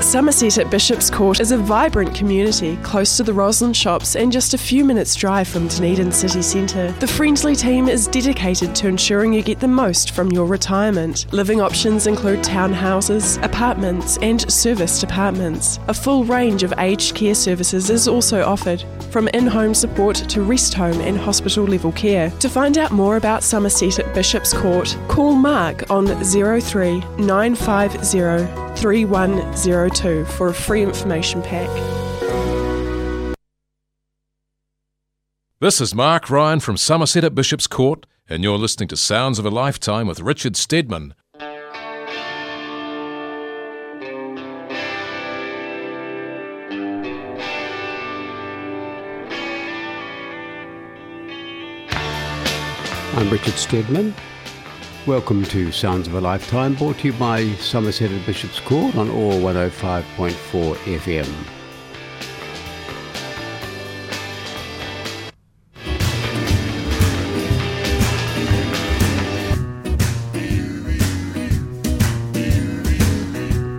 Somerset at Bishop's Court is a vibrant community close to the Roslyn shops and just a few minutes' drive from Dunedin city centre. The friendly team is dedicated to ensuring you get the most from your retirement. Living options include townhouses, apartments, and serviced apartments. A full range of aged care services is also offered, from in home support to rest home and hospital level care. To find out more about Somerset at Bishop's Court, call Mark on 03 950 3102 for a free information pack. This is Mark Ryan from Somerset at Bishop's Court, and you're listening to Sounds of a Lifetime with Richard Stedman. I'm Richard Stedman. Welcome to Sounds of a Lifetime, brought to you by Somerset and Bishop's Court on OAR 105.4 FM.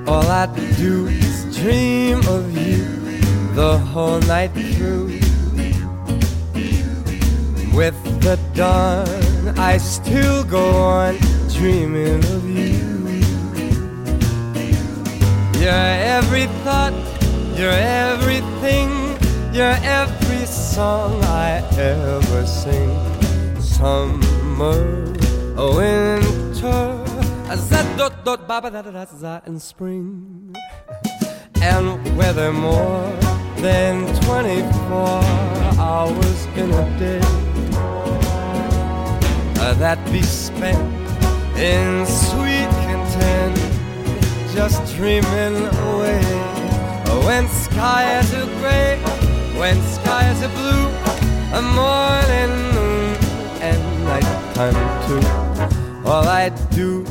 All I do is dream of you the whole night through. With the dawn I still go on dreaming of you. You're every thought, you're everything, you're every song I ever sing. Summer, winter, dot dot da da and spring. And whether more than 24 hours in a day Uh, that be spent in sweet content, just dreaming away. Uh, when skies are gray, when skies are blue, a morning, noon, and nighttime too. All I do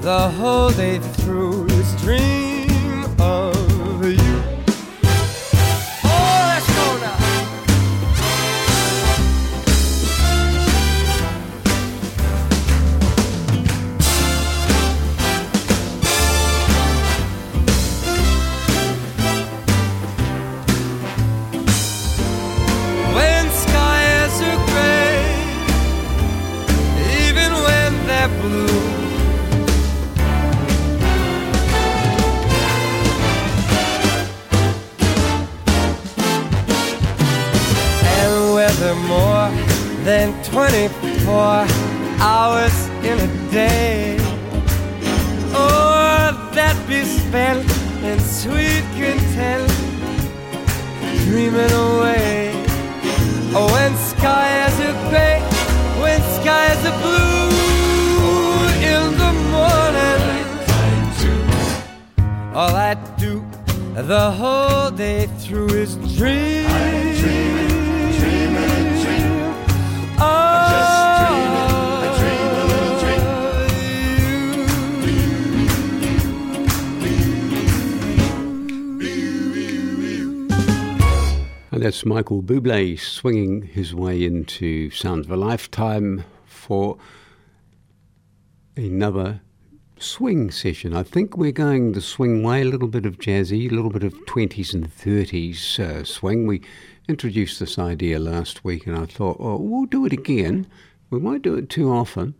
the whole day through is dream of than 24 hours in a day. Or that be spent in sweet content, dreaming away. Oh, when skies are gray, when skies are blue in the morning. All I do the whole day through is dream. That's Michael Bublé swinging his way into Sounds of a Lifetime for another swing session. I think we're going the swing way, a little bit of jazzy, a little bit of 20s and 30s uh, swing. We introduced this idea last week, and I thought, well, we'll do it again. We won't do it too often,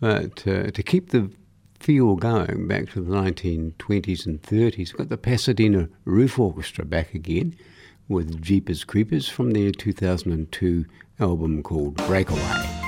but uh, to keep the feel going back to the 1920s and 30s, we've got the Pasadena Roof Orchestra back again with Jeepers Creepers from their 2002 album called Breakaway.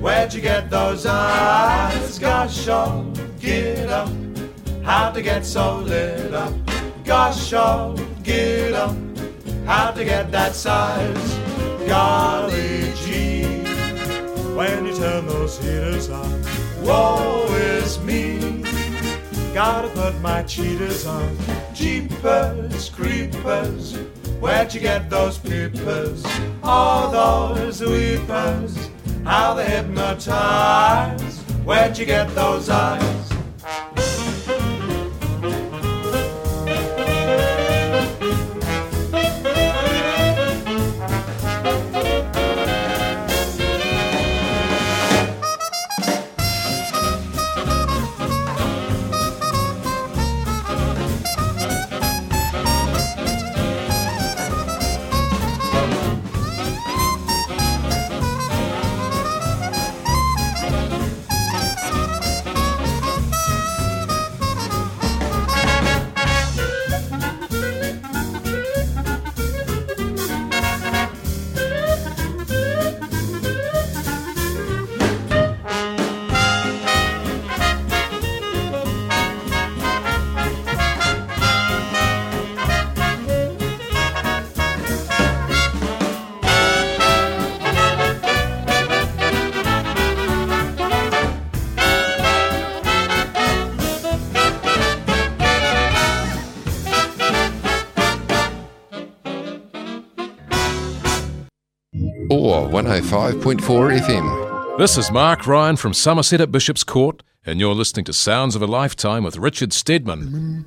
Where'd you get those eyes? Gosh, oh, get up, How'd to get so lit up? Gosh, oh, get up, How'd to get that size? Golly gee, when you turn those heaters on, woe is me. Gotta put my cheaters on. Jeepers, creepers, where'd you get those peepers? All those weepers, how they hypnotize. Where'd you get those eyes? 105.4 FM. This is Mark Ryan from Somerset at Bishop's Court, and you're listening to Sounds of a Lifetime with Richard Stedman.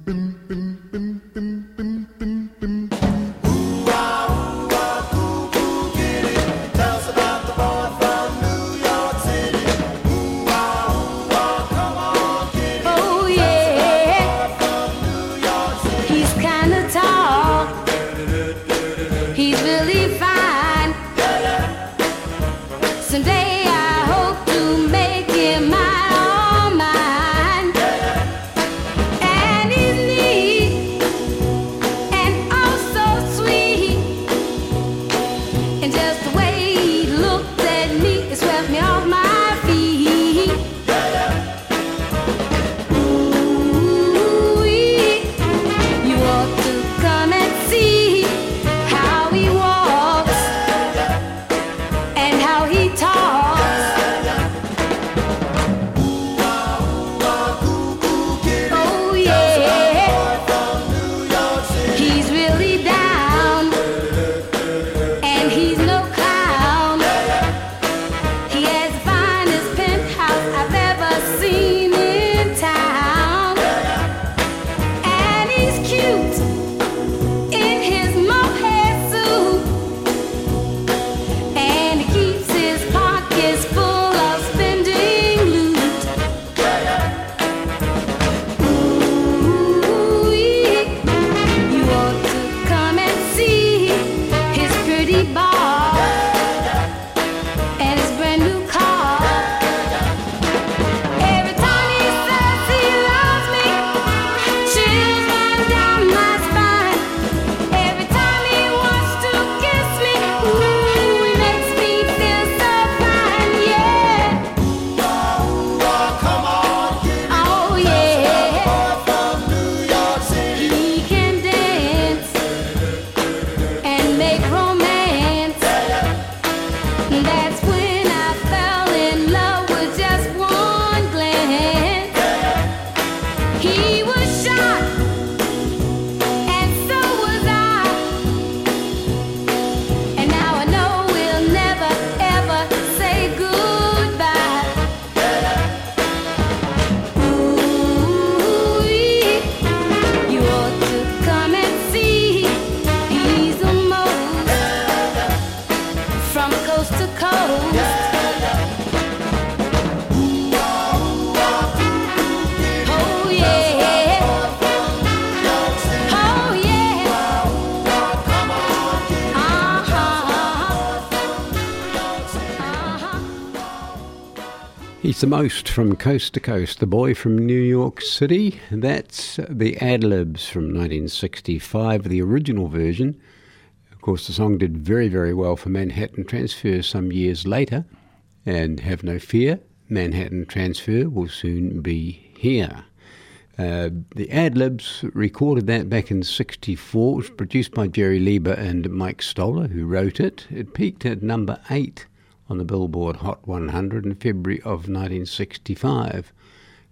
He's the most from coast to coast, the boy from New York City. That's the Adlibs from 1965, the original version. Of course, the song did very, very well for Manhattan Transfer some years later. And have no fear, Manhattan Transfer will soon be here. Uh, the Adlibs recorded that back in 64. It was produced by Jerry Leiber and Mike Stoller, who wrote it. It peaked at number eight on the Billboard Hot 100 in February of 1965.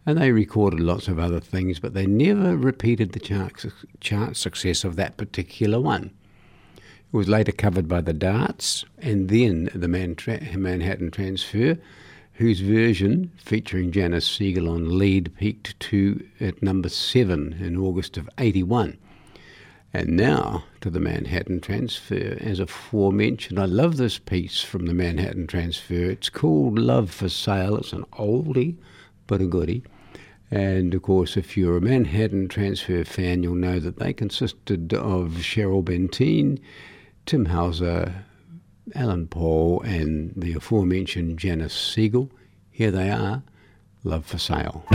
And they recorded lots of other things, but they never repeated the chart, chart success of that particular one. It was later covered by the Darts and then the Manhattan Transfer, whose version, featuring Janis Siegel on lead, peaked to at number seven in August of 81. And now to the Manhattan Transfer. As aforementioned, I love this piece from the Manhattan Transfer. It's called Love for Sale. It's an oldie, but a goodie. And of course, if you're a Manhattan Transfer fan, you'll know that they consisted of Cheryl Bentyne, Tim Hauser, Alan Paul, and the aforementioned Janis Siegel. Here they are Love for Sale.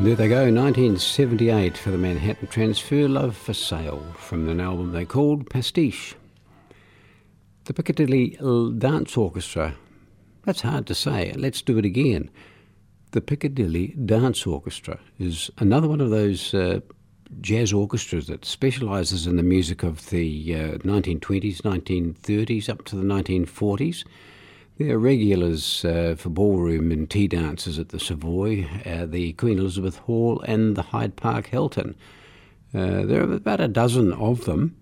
And there they go, 1978 for the Manhattan Transfer, Love for Sale, from an album they called Pastiche. The Piccadilly Dance Orchestra. That's hard to say. Let's do it again. The Piccadilly Dance Orchestra is another one of those uh, jazz orchestras that specialises in the music of the uh, 1920s, 1930s, up to the 1940s. They're regulars uh, for ballroom and tea dances at the Savoy, uh, the Queen Elizabeth Hall, and the Hyde Park Hilton. Uh, there are about a dozen of them.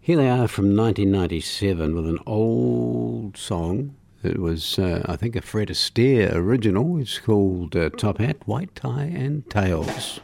Here they are from 1997 with an old song. It was, uh, I think, a Fred Astaire original. It's called uh, Top Hat, White Tie, and Tails.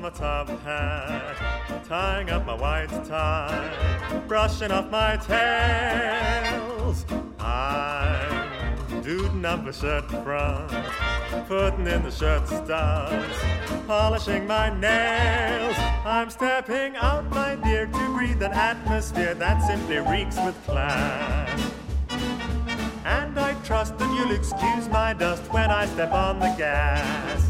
My top hat, tying up my white tie, brushing off my tails. I'm duding up my shirt front, putting in the shirt studs, polishing my nails. I'm stepping out, my dear, to breathe an atmosphere that simply reeks with class. And I trust that you'll excuse my dust when I step on the gas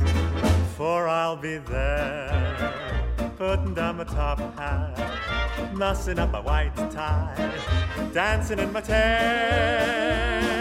for I'll be there, putting down my top hat, mussing up my white tie, dancing in my tails.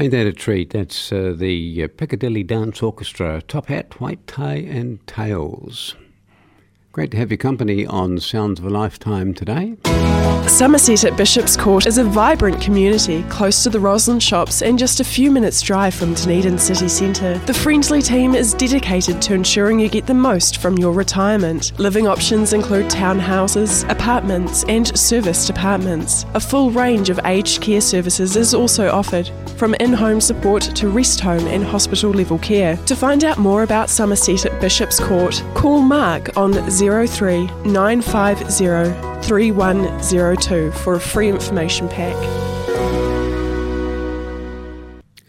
Ain't that a treat? That's uh, the uh, Piccadilly Dance Orchestra, top hat, white tie, and tails. Great to have your company on Sounds of a Lifetime today. Somerset at Bishop's Court is a vibrant community close to the Roslyn shops and just a few minutes' drive from Dunedin city centre. The friendly team is dedicated to ensuring you get the most from your retirement. Living options include townhouses, apartments, and serviced apartments. A full range of aged care services is also offered, from in home support to rest home and hospital level care. To find out more about Somerset at Bishop's Court, call Mark on 03 950 3102 for a free information pack.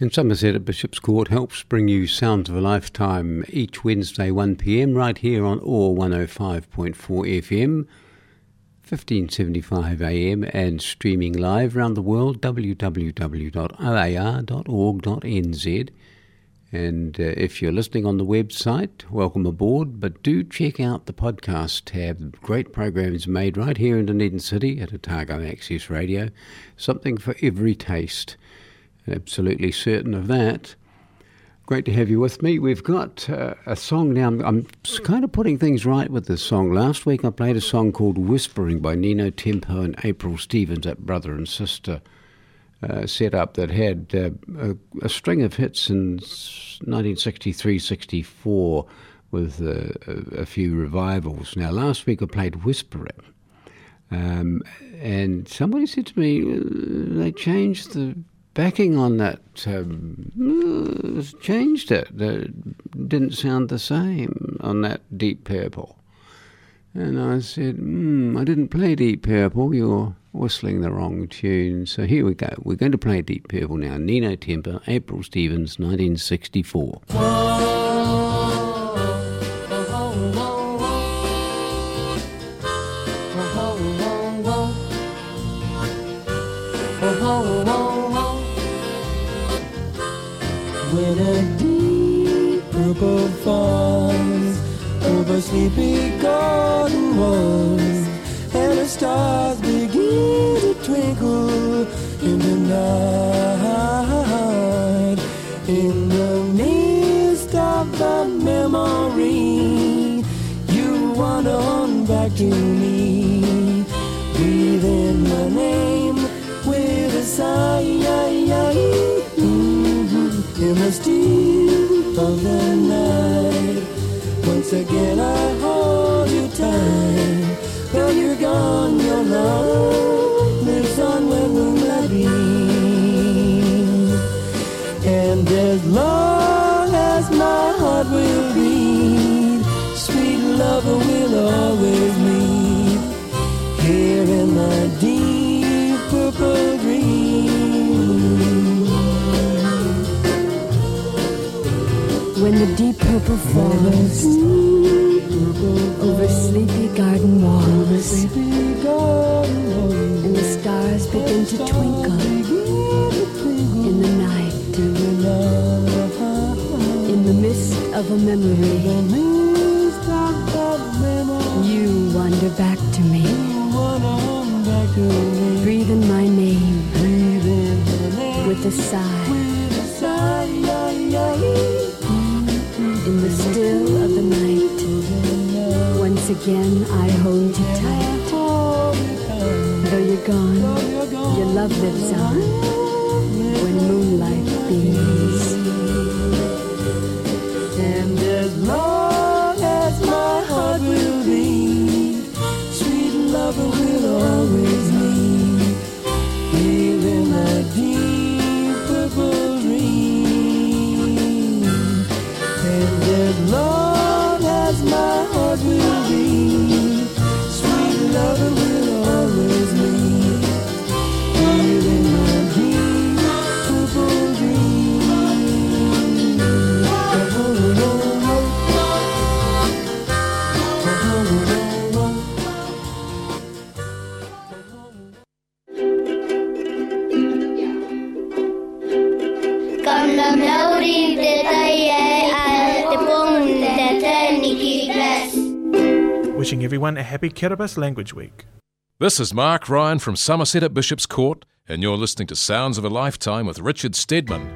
In Somerset at Bishop's Court helps bring you Sounds of a Lifetime each Wednesday 1pm right here on OAR 105.4 FM, 1575 AM and streaming live around the world www.oar.org.nz. And uh, if you're listening on the website, welcome aboard. But do check out the podcast tab. Great programs made right here in Dunedin City at Otago Access Radio. Something for every taste. Absolutely certain of that. Great to have you with me. We've got uh, a song now. I'm, I'm kind of putting things right with this song. Last week I played a song called Whispering by Nino Tempo and April Stevens, at brother and sister uh, setup that had uh, a, a, string of hits in 1963 64 with uh, a, a few revivals. Now, last week I played Whispering. Um, and somebody said to me, uh, they changed the backing on that, um, uh, changed it. It didn't sound the same on that Deep Purple. And I said, hmm, I didn't play Deep Purple, you're whistling the wrong tune. So here we go. We're going to play Deep Purple now. Nino Tempo, April Stevens, 1964. When a deep purple falls over sleepy garden walls, and the stars begin night, in the midst of the memory, you wander on back to me, breathe in my name with a sigh. Mhm. In the still of the night, once again I hold you tight. Though you're gone, your love always meet here in my deep purple dream. When the deep purple falls over sleepy garden walls, and the stars begin to twinkle in the night, in the mist of a memory, wander back to me, breathe in my name with a sigh. In the still of the night, once again I hold you tight. Though you're gone, your love lives on when moonlight beams. Happy Kiribati Language Week. This is Mark Ryan from Somerset at Bishop's Court, and you're listening to Sounds of a Lifetime with Richard Stedman.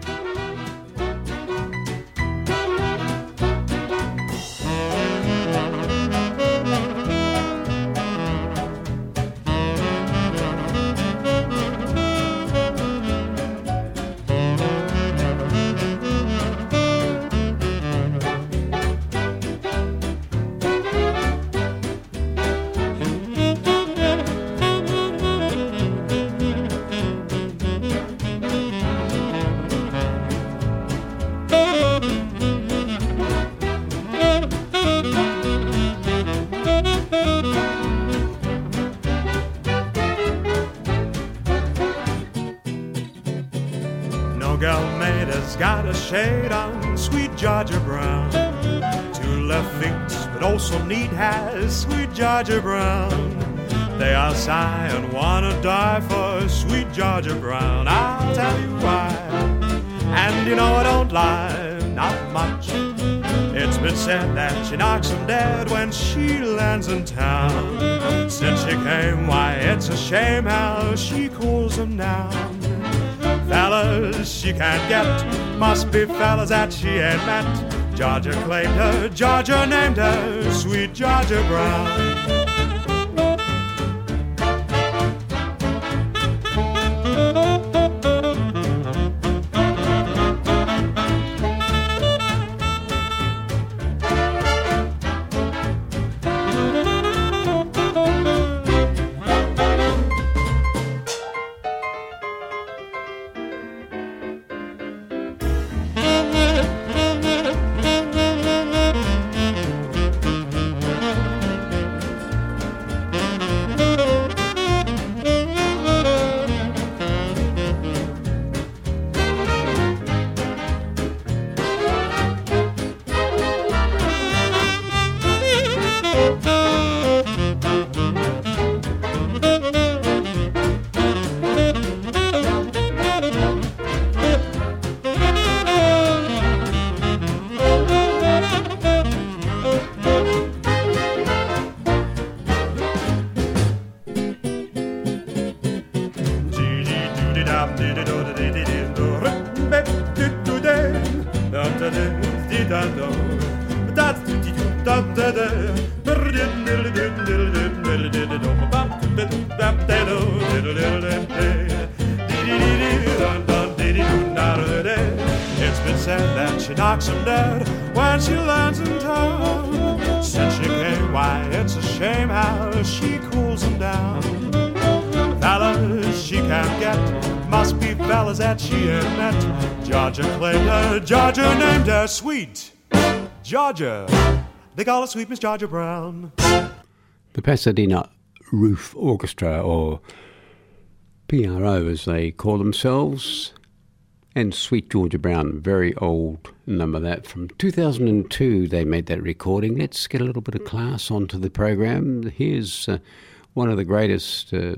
She knocks 'em dead when she lands in town. Since she came, why, it's a shame how she cools 'em down. Fellas she can't get, must be fellas that she ain't met. Georgia claimed her, Georgia named her, sweet Georgia Brown. They call her Sweet Miss Georgia Brown. The Pasadena Roof Orchestra, or PRO as they call themselves, and Sweet Georgia Brown, very old number that from 2002 they made that recording. Let's get a little bit of class onto the program. Here's uh, one of the greatest uh,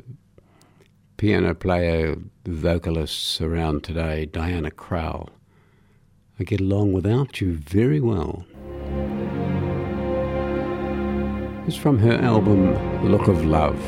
piano player vocalists around today, Diana Krall. I get along without you very well. It's from her album Look of Love.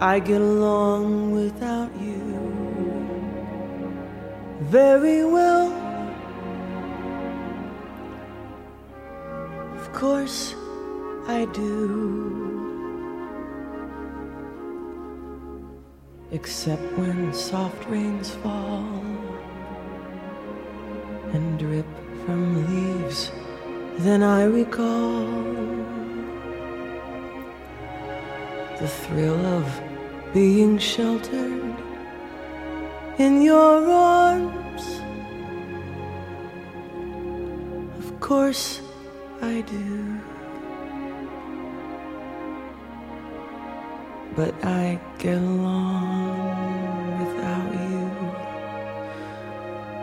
I get along without you very well. Course, I do. Except when soft rains fall and drip from leaves, then I recall the thrill of being sheltered in your arms. Of course, do. But I get along without you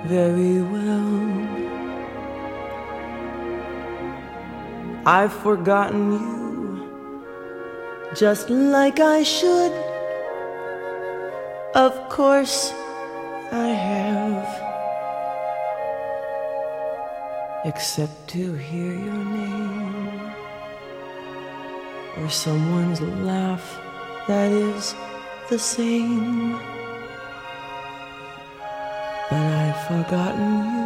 very well. I've forgotten you just like I should. Of course, I have. Except to hear your name or someone's laugh that is the same. But I've forgotten you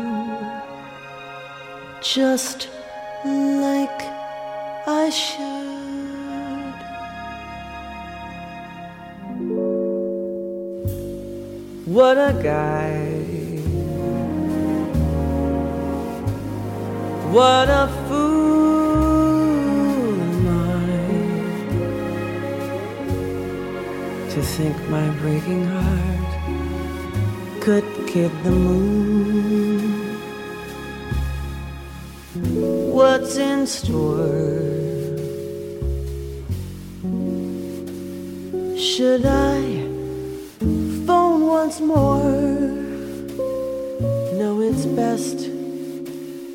just like I should. What a guy. What a fool am I to think my breaking heart could kid the moon. What's in store? Should I phone once more? No, it's best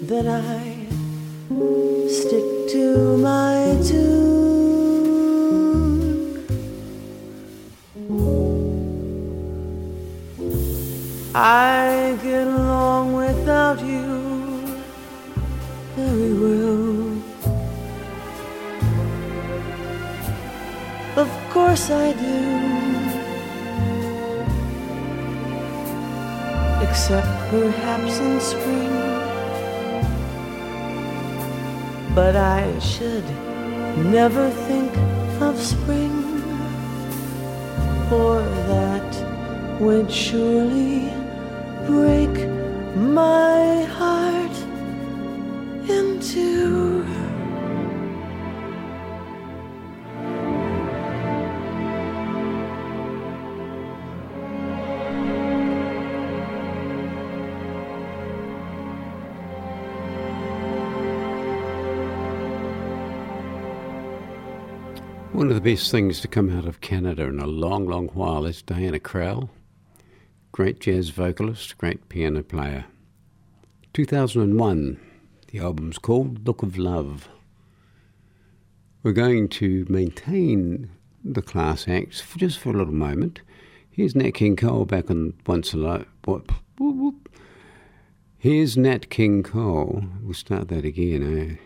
that I perhaps in spring. But I should never think of spring, for that would surely break my heart in One of the best things to come out of Canada in a long, long while is Diana Krall. Great jazz vocalist, great piano player. 2001, the album's called Look of Love. We're going to maintain the class acts for just for a little moment. Here's Nat King Cole back on Once a Life. What? Whoop, whoop. Here's Nat King Cole. We'll start that again. Eh?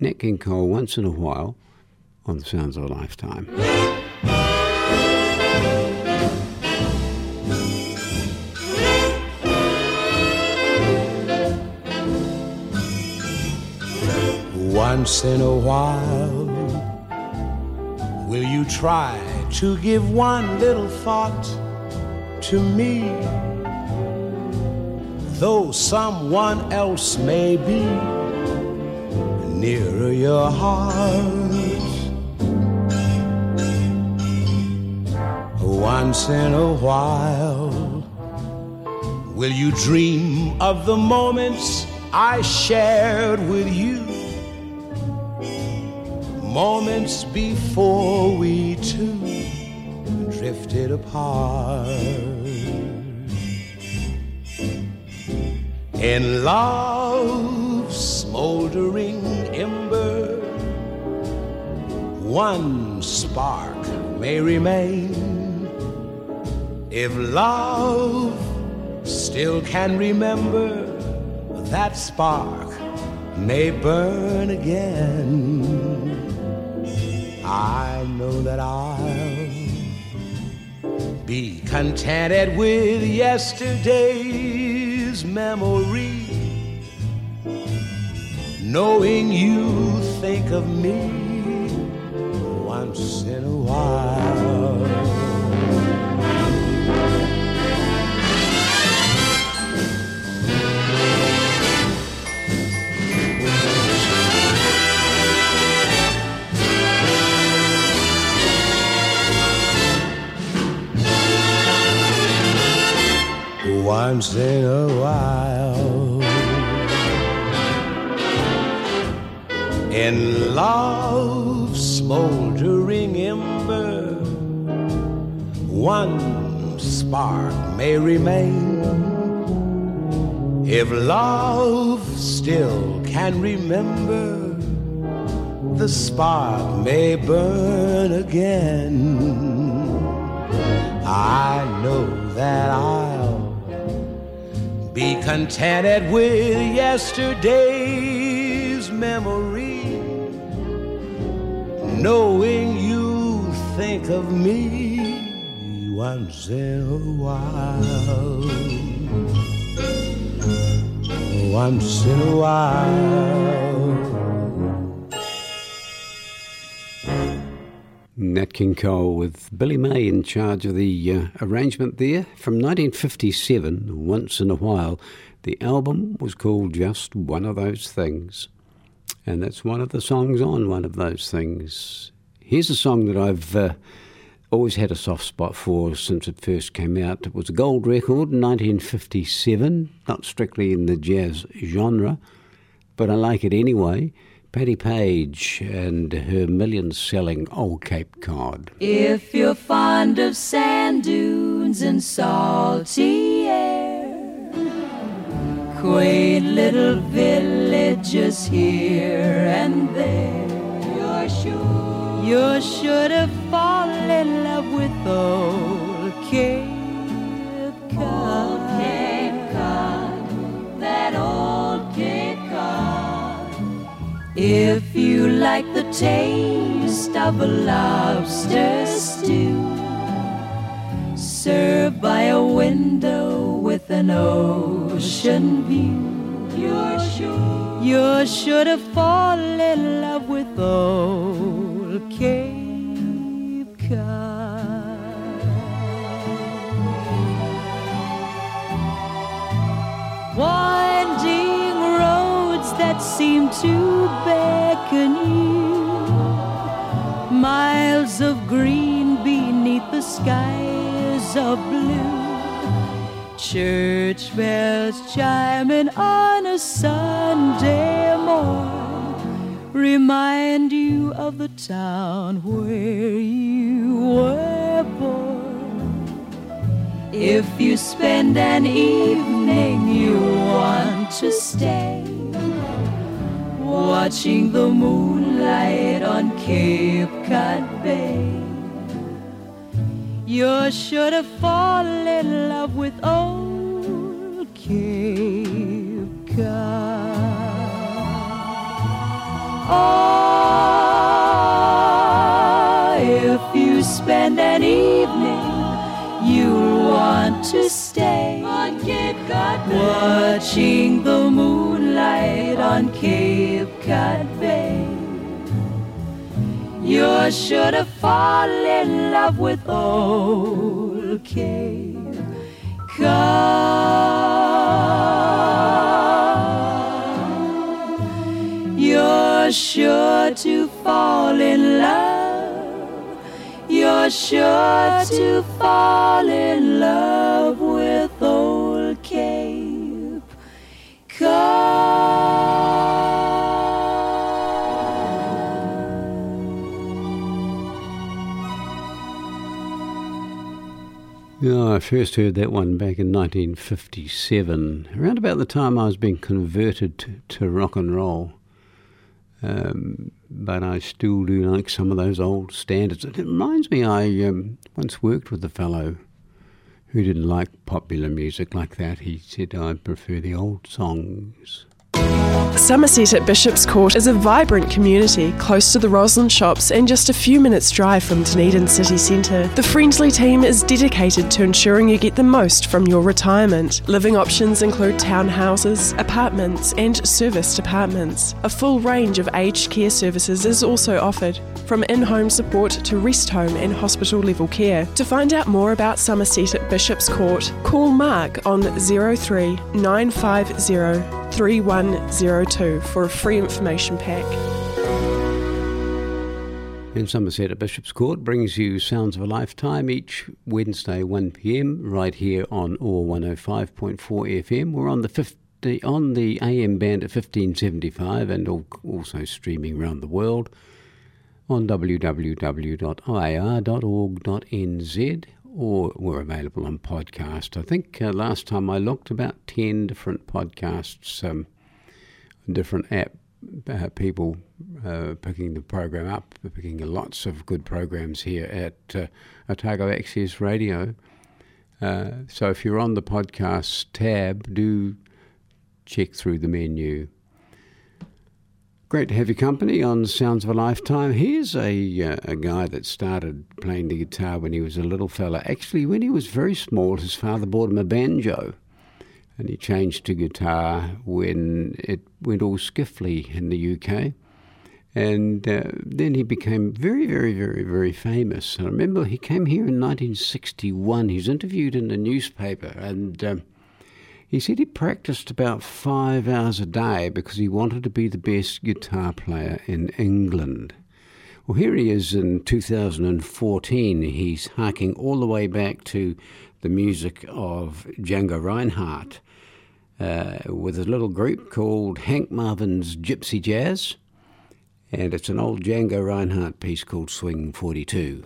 Nat King Cole, once in a while, on the Sounds of a Lifetime. Once in a while, will you try to give one little thought to me? Though someone else may be nearer your heart. Once in a while, will you dream of the moments I shared with you? Moments before we two drifted apart. In love's smoldering ember, one spark may remain. If love still can remember, that spark may burn again. I know that I'll be contented with yesterday's memory, knowing you think of me once in a while. Once in a while. In love's smoldering ember, one spark may remain. If love still can remember, the spark may burn again. Contented with yesterday's memory, knowing you think of me once in a while. Once in a while. Nat King Cole with Billy May in charge of the uh, arrangement there from 1957, Once in a While. The album was called Just One of Those Things, and that's one of the songs on One of Those Things. Here's a song that I've uh, always had a soft spot for since it first came out. It was a gold record in 1957, not strictly in the jazz genre, but I like it anyway. Patti Page and her million selling Old Cape Cod. If you're fond of sand dunes and salty air, quaint little villages here and there, you're sure you're sure to fall in love with old Cape Cod. Old Cape Cod, that old Cape Cod. If you like the taste of a lobster stew, served by a window with an ocean view, you're sure you're sure to fall in love with old Cape seem to beckon you, miles of green beneath the skies of blue. Church bells chiming on a Sunday morn remind you of the town where you were born. If you spend an evening you want to stay, watching the moonlight on Cape Cod Bay. You're sure to fall in love with old Cape Cod. Oh, if you spend an evening, you'll want to stay on Cape Cod Bay, watching the moonlight on Cape Cod Bay. You're sure to fall in love with old Cape Cod. You're sure to fall in love. You're sure to fall in love with old Cape I first heard that one back in 1957, around about the time I was being converted to, to rock and roll. Um, but I still do like some of those old standards. It reminds me, I um, once worked with a fellow who didn't like popular music like that. He said, I prefer the old songs. Somerset at Bishop's Court is a vibrant community close to the Roslyn shops and just a few minutes' drive from Dunedin city centre. The Friendly team is dedicated to ensuring you get the most from your retirement. Living options include townhouses, apartments, and serviced apartments. A full range of aged care services is also offered, from in home support to rest home and hospital level care. To find out more about Somerset at Bishop's Court, call Mark on 03 950 3102 for a free information pack. In Somerset at Bishop's Court brings you Sounds of a Lifetime each Wednesday 1pm right here on OAR 105.4 FM. We're on the 50, on the AM band at 1575 and also streaming around the world on www.oar.org.nz or we're available on podcast. I think uh, last time I looked about 10 different podcasts, um, different app uh, people uh, picking the program up, picking lots of good programs here at uh, Otago Access Radio. Uh, so if you're on the podcast tab, do check through the menu. Great to have your company on Sounds of a Lifetime. Here's a, uh, a guy that started playing the guitar when he was a little fella. Actually, when he was very small, his father bought him a banjo. And he changed to guitar when it went all skiffly in the UK. And uh, then he became very, very, very, very famous. I remember he came here in 1961. He was interviewed in the newspaper, and um, he said he practiced about five hours a day because he wanted to be the best guitar player in England. Well, here he is in 2014. He's harking all the way back to the music of Django Reinhardt uh, with a little group called Hank Marvin's Gypsy Jazz. And it's an old Django Reinhardt piece called Swing 42.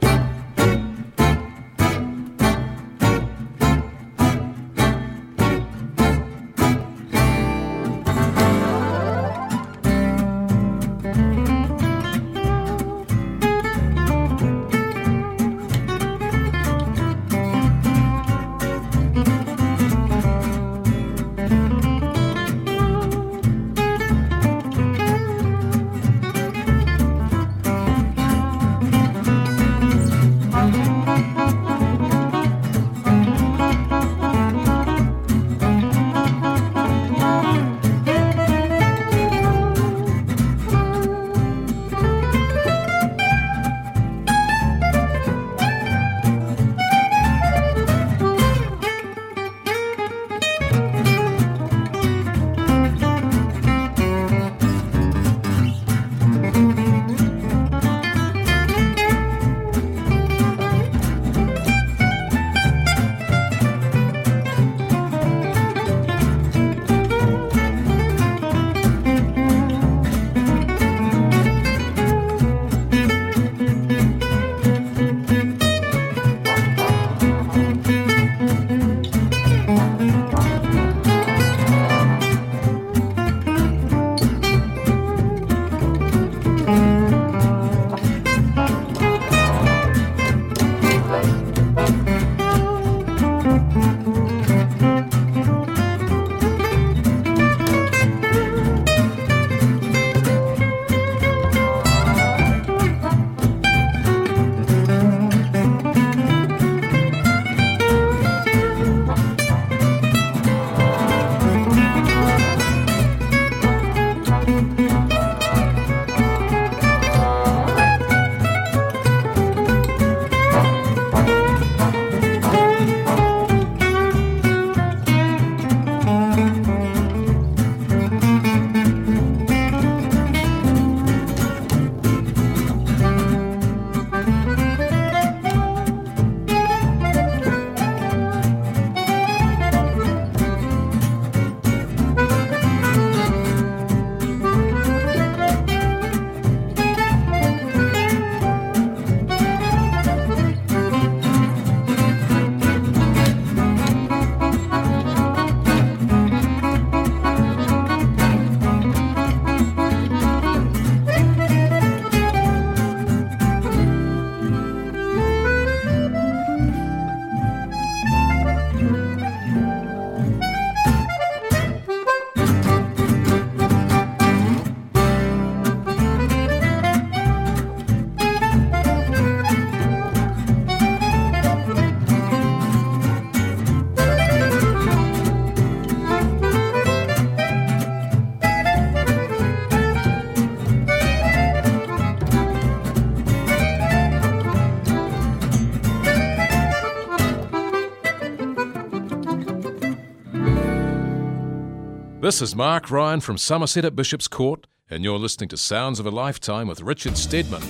This is Mark Ryan from Somerset at Bishop's Court, and you're listening to Sounds of a Lifetime with Richard Stedman.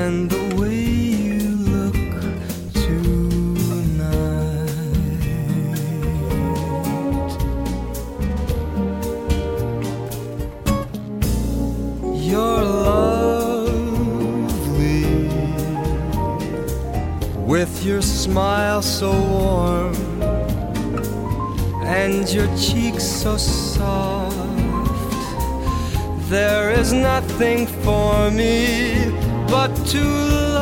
And the way you look tonight. You're lovely with your smile so warm and your cheeks so soft. There is nothing for me but to love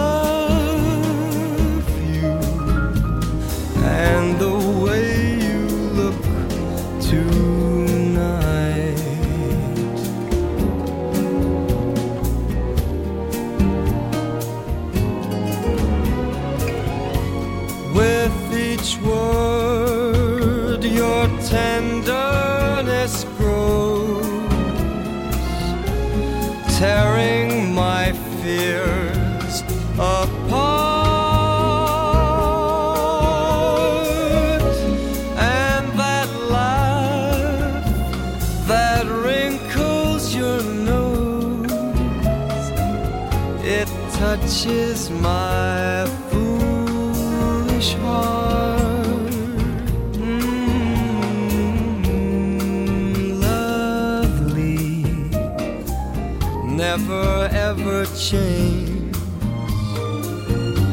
change.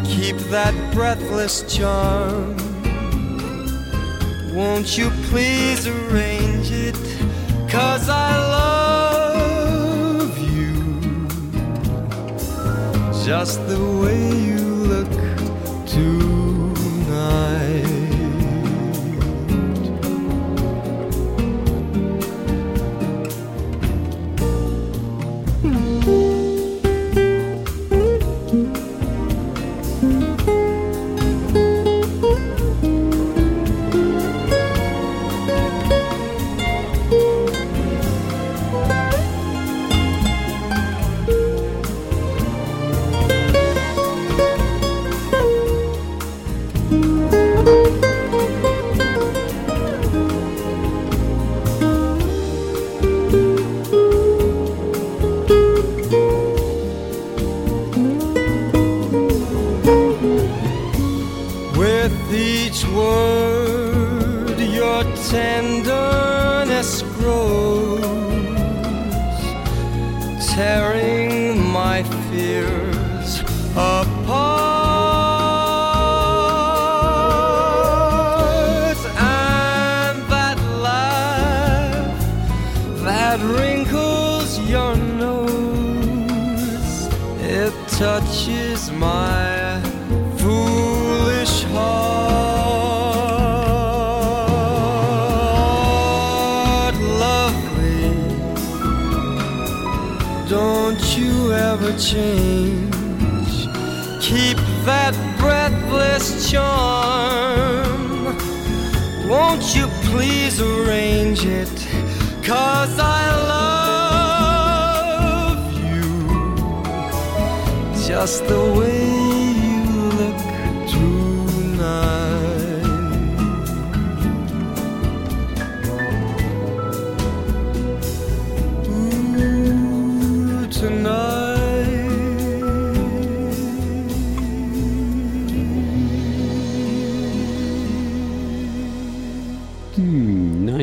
Keep that breathless charm. Won't you please arrange it? Cause I love you just the way you please arrange it? Cause I love you just the way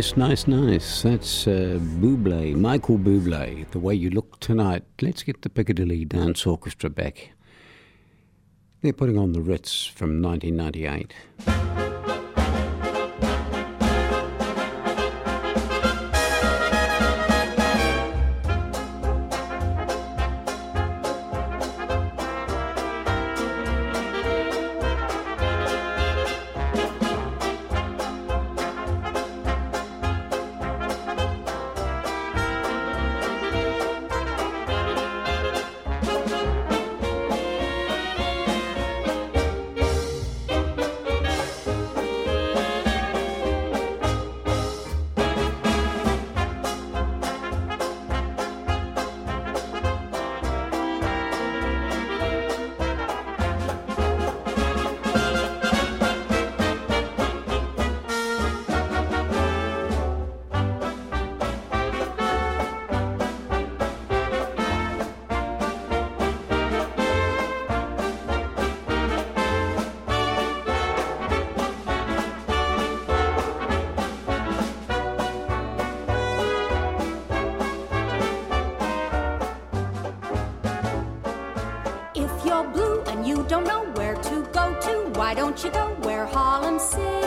nice, nice, nice. That's uh, Bublé, Michael Bublé. The way you look tonight. Let's get the Piccadilly Dance Orchestra back. They're putting on the Ritz from 1998. Don't you go where Harlem sits,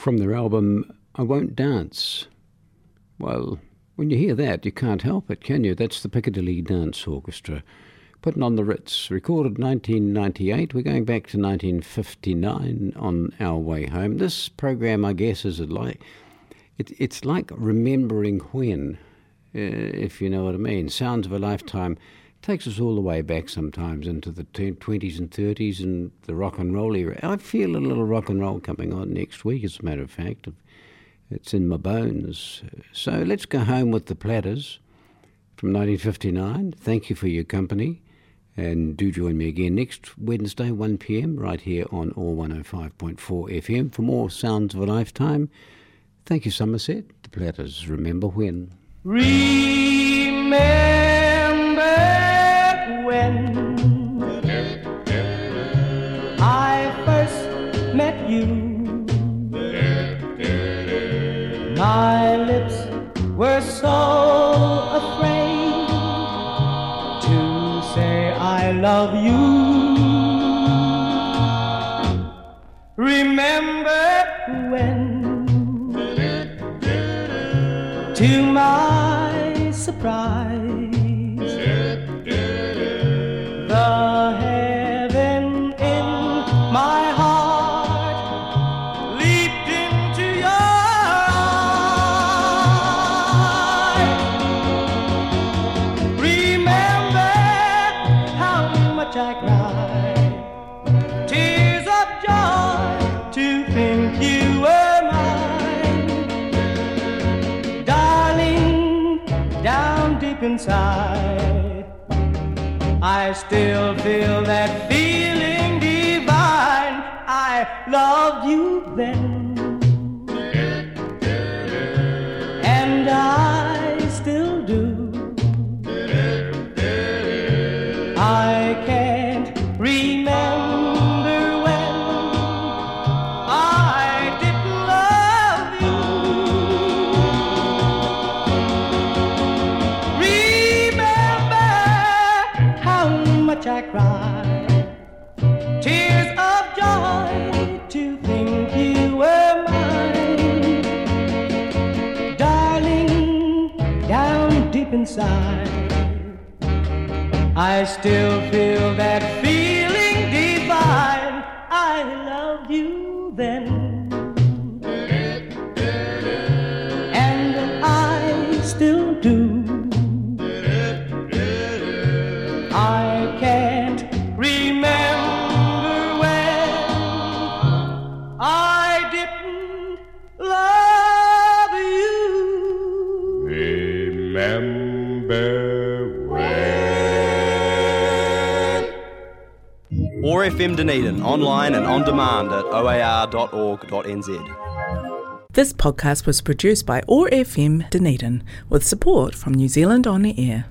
From their album I Won't Dance. Well, when you hear that, you can't help it, can you? That's the Piccadilly Dance Orchestra. Putting on the Ritz, recorded 1998. We're going back to 1959 on our way home. This program, I guess, is like it, it's like remembering when, uh, if you know what I mean. Sounds of a lifetime takes us all the way back sometimes into the 20s and 30s and the rock and roll era. I feel a little rock and roll coming on next week, as a matter of fact. It's in my bones. So let's go home with the Platters from 1959. Thank you for your company. And do join me again next Wednesday, 1 pm, right here on OAR 105.4 FM for more Sounds of a Lifetime. Thank you, Somerset. The Platters. Remember when. Remember when I first met you. My lips were so afraid to say I love you. Remember when, to my surprise, inside. I still feel that feeling divine. I loved you then. Inside, I still feel that FM Dunedin, online and on demand at oar.org.nz. This podcast was produced by OAR FM Dunedin with support from New Zealand On Air.